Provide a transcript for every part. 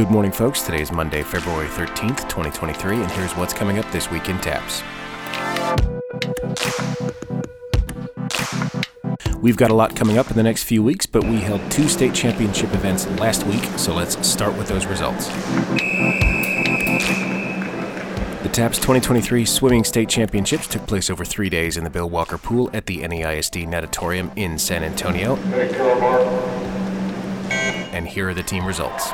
Good morning, folks. Today is Monday, February 13th, 2023, and here's what's coming up this week in TAPS. We've got a lot coming up in the next few weeks, but we held two state championship events last week, so let's start with those results. The TAPS 2023 Swimming State Championships took place over three days in the Bill Walker Pool at the NEISD Natatorium in San Antonio. And here are the team results.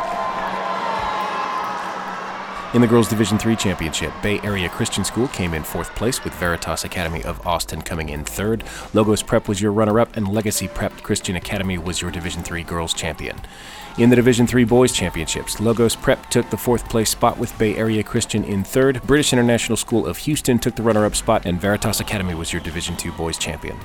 In the girls Division III championship, Bay Area Christian School came in fourth place with Veritas Academy of Austin coming in third. Logos Prep was your runner-up, and Legacy Prep Christian Academy was your Division III girls champion. In the Division III boys championships, Logos Prep took the fourth place spot with Bay Area Christian in third. British International School of Houston took the runner-up spot, and Veritas Academy was your Division II boys champion.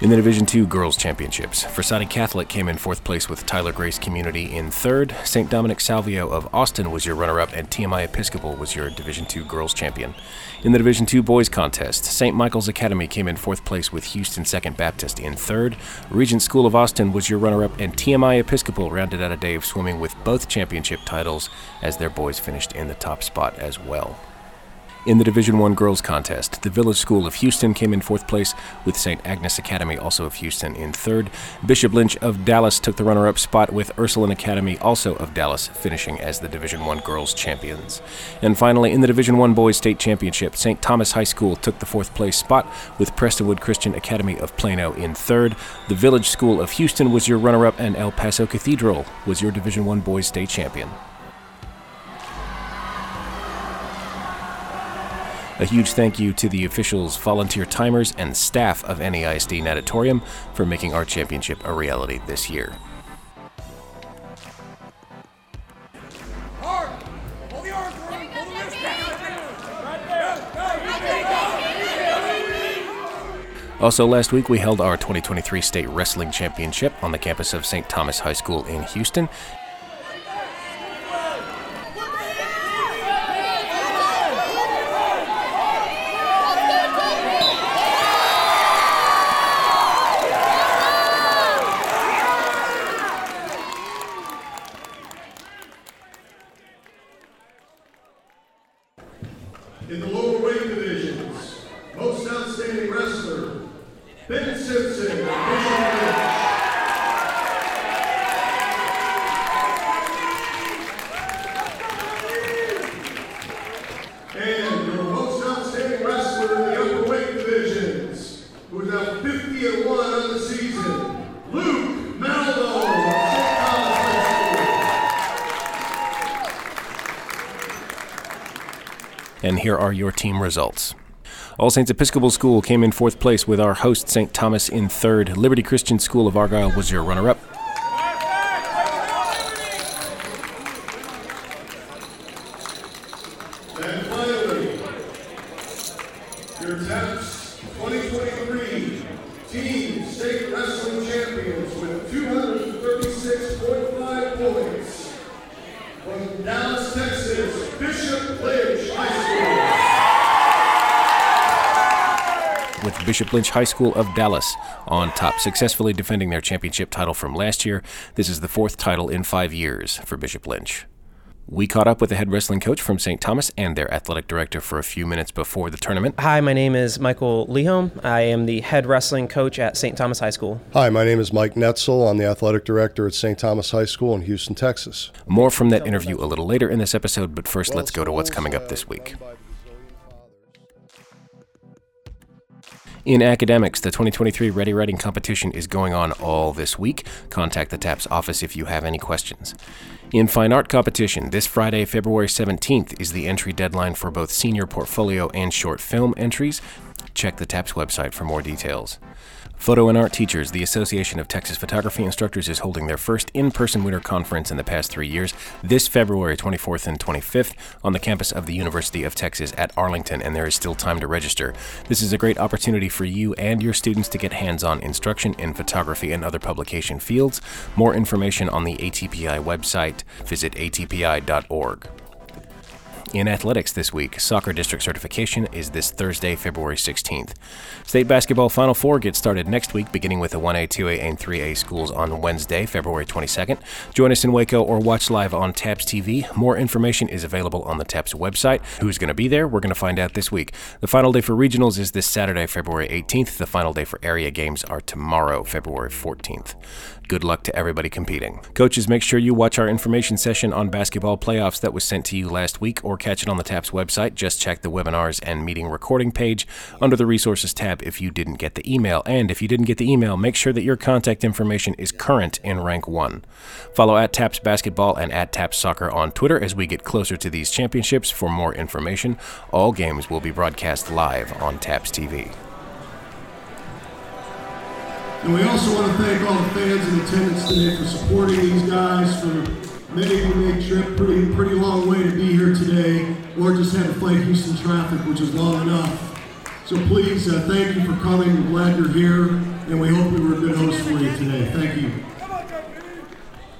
In the Division II Girls Championships, Frassati Catholic came in fourth place with Tyler Grace Community in third. St. Dominic Savio of Austin was your runner up, and TMI Episcopal was your Division II Girls Champion. In the Division II Boys Contest, St. Michael's Academy came in fourth place with Houston Second Baptist in third. Regent School of Austin was your runner up, and TMI Episcopal rounded out a day of swimming with both championship titles as their boys finished in the top spot as well. In the Division One girls contest, the Village School of Houston came in fourth place, with St. Agnes Academy, also of Houston, in third. Bishop Lynch of Dallas took the runner-up spot, with Ursuline Academy, also of Dallas, finishing as the Division One girls champions. And finally, in the Division One boys state championship, St. Thomas High School took the fourth place spot, with Prestonwood Christian Academy of Plano in third. The Village School of Houston was your runner-up, and El Paso Cathedral was your Division One boys state champion. A huge thank you to the officials, volunteer timers, and staff of NEISD Natatorium for making our championship a reality this year. Also, last week we held our 2023 State Wrestling Championship on the campus of St. Thomas High School in Houston. In the lower weight divisions, most outstanding wrestler, Ben Simpson, Bishop Lynch. And your most outstanding wrestler in the upper weight divisions, who is now 50 and 1 on the season, Luke Maldo of St. Thomas High School. And here are your team results. All Saints Episcopal School came in fourth place with our host St. Thomas in third. Liberty Christian School of Argyle was your runner up. Your TAPS 2023 Team State Wrestling Champions with 236.5 points Dallas, Texas, Bishop Lynch High School. with Bishop Lynch High School of Dallas on top, successfully defending their championship title from last year. This is the fourth title in five years for Bishop Lynch. We caught up with the head wrestling coach from St. Thomas and their athletic director for a few minutes before the tournament. Hi, my name is Michael Lehome. I am the head wrestling coach at St. Thomas High School. Hi, my name is Mike Netzel. I'm the athletic director at St. Thomas High School in Houston, Texas. More from that interview a little later in this episode, but first let's go to what's coming up this week. In academics, the 2023 Ready Writing Competition is going on all this week. Contact the TAPS office if you have any questions. In Fine Art Competition, this Friday, February 17th, is the entry deadline for both senior portfolio and short film entries. Check the TAPS website for more details. Photo and Art Teachers, the Association of Texas Photography Instructors, is holding their first in person winter conference in the past three years this February 24th and 25th on the campus of the University of Texas at Arlington, and there is still time to register. This is a great opportunity for you and your students to get hands on instruction in photography and other publication fields. More information on the ATPI website. Visit atpi.org. In athletics this week, soccer district certification is this Thursday, February 16th. State basketball Final Four gets started next week, beginning with the 1A, 2A, and 3A schools on Wednesday, February 22nd. Join us in Waco or watch live on TAPS TV. More information is available on the TAPS website. Who's going to be there? We're going to find out this week. The final day for regionals is this Saturday, February 18th. The final day for area games are tomorrow, February 14th. Good luck to everybody competing. Coaches, make sure you watch our information session on basketball playoffs that was sent to you last week or catch it on the TAPS website. Just check the webinars and meeting recording page under the resources tab if you didn't get the email. And if you didn't get the email, make sure that your contact information is current in RankOne. Follow at TAPS Basketball and at TAPS Soccer on Twitter as we get closer to these championships for more information. All games will be broadcast live on TAPS TV. And we also want to thank all the fans in attendance today for supporting these guys, for many of you made trip pretty pretty long way to be here today, or just had to fight Houston traffic, which is long enough. So please, uh, thank you for coming. We're glad you're here, and we hope we were a good host for you today. Thank you.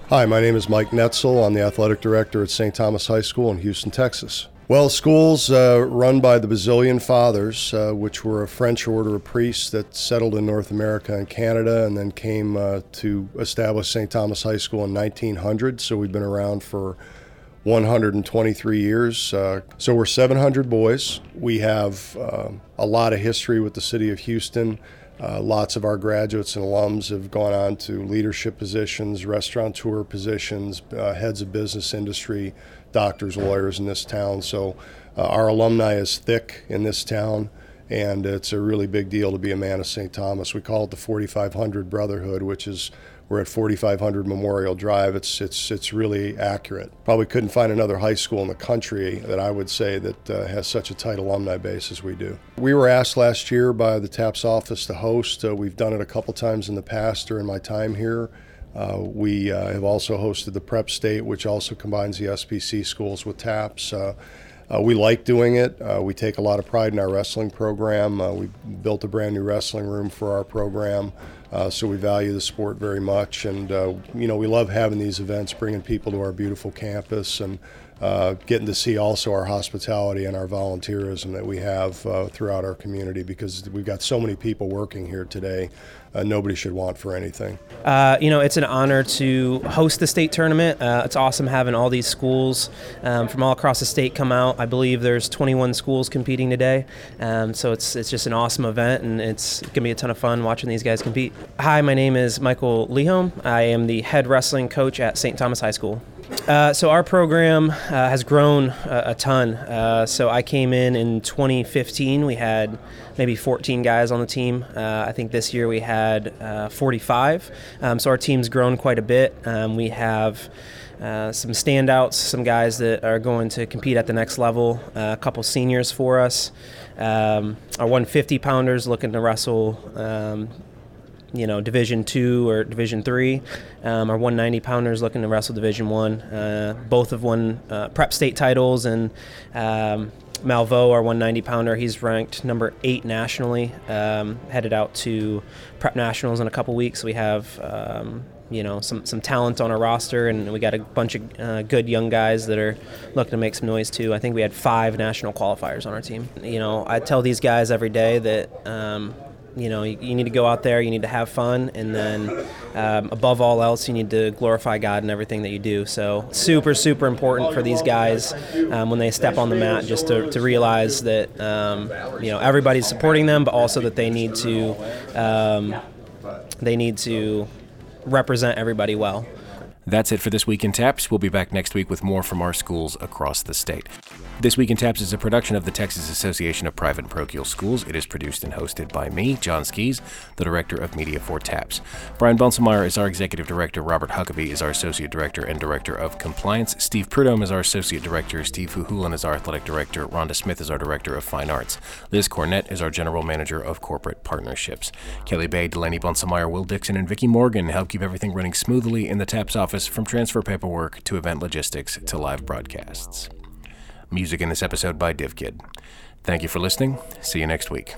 Hi, my name is Mike Netzel. I'm the athletic director at St. Thomas High School in Houston, Texas. Well, schools uh, run by the Basilian Fathers, uh, which were a French order of priests that settled in North America and Canada and then came uh, to establish St. Thomas High School in 1900. So we've been around for 123 years. Uh, so we're 700 boys. We have uh, a lot of history with the city of Houston. Uh, lots of our graduates and alums have gone on to leadership positions, restaurateur positions, uh, heads of business industry, doctors, lawyers in this town. So uh, our alumni is thick in this town, and it's a really big deal to be a man of St. Thomas. We call it the 4500 Brotherhood, which is we're at 4500 Memorial Drive. It's it's it's really accurate. Probably couldn't find another high school in the country that I would say that uh, has such a tight alumni base as we do. We were asked last year by the TAPS office to host. Uh, we've done it a couple times in the past during my time here. Uh, we uh, have also hosted the Prep State, which also combines the SPC schools with TAPS. Uh, uh, we like doing it. Uh, we take a lot of pride in our wrestling program. Uh, we built a brand new wrestling room for our program, uh, so we value the sport very much. And uh, you know, we love having these events, bringing people to our beautiful campus, and uh, getting to see also our hospitality and our volunteerism that we have throughout our community because we've got so many people working here today. nobody should want for anything. you know, it's an honor to host the state tournament. it's awesome having all these schools um, from all across the state come out. I believe there's 21 schools competing today, um, so it's it's just an awesome event, and it's gonna be a ton of fun watching these guys compete. Hi, my name is Michael Lehome. I am the head wrestling coach at St. Thomas High School. Uh, so our program uh, has grown a, a ton. Uh, so I came in in 2015. We had maybe 14 guys on the team. Uh, I think this year we had uh, 45. Um, so our team's grown quite a bit. Um, we have. Uh, some standouts, some guys that are going to compete at the next level, uh, a couple seniors for us. Um, our 150 pounders looking to wrestle, um, you know, Division two or Division three. Um, our 190 pounders looking to wrestle Division one. Uh, both have won uh, prep state titles, and um, Malvo, our 190 pounder, he's ranked number eight nationally. Um, headed out to prep nationals in a couple weeks. We have um, you know some some talent on our roster, and we got a bunch of uh, good young guys that are looking to make some noise too. I think we had five national qualifiers on our team. You know, I tell these guys every day that. You know, you, you, need to go out there, you need to have fun, and then um, above all else, you need to glorify God in everything that you do. So, super, super important for these guys um, when they step on the mat just to, to realize that, um, you know, everybody's supporting them, but also that they need to, um, they need to represent everybody well. That's it for this week in Taps. We'll be back next week with more from our schools across the state. This Week in Taps is a production of the Texas Association of Private and Parochial Schools. It is produced and hosted by me, John Skis, the Director of Media for Taps. Brian Bunselmeyer is our Executive Director. Robert Huckabee is our Associate Director and Director of Compliance. Steve Prudhomme is our Associate Director. Steve Huhulan is our Athletic Director. Rhonda Smith is our Director of Fine Arts. Liz Cornett is our General Manager of Corporate Partnerships. Kelly Bay, Delaney Bunselmeyer, Will Dixon, and Vicki Morgan help keep everything running smoothly in the Taps office from transfer paperwork to event logistics to live broadcasts. Music in this episode by DivKid. Thank you for listening. See you next week.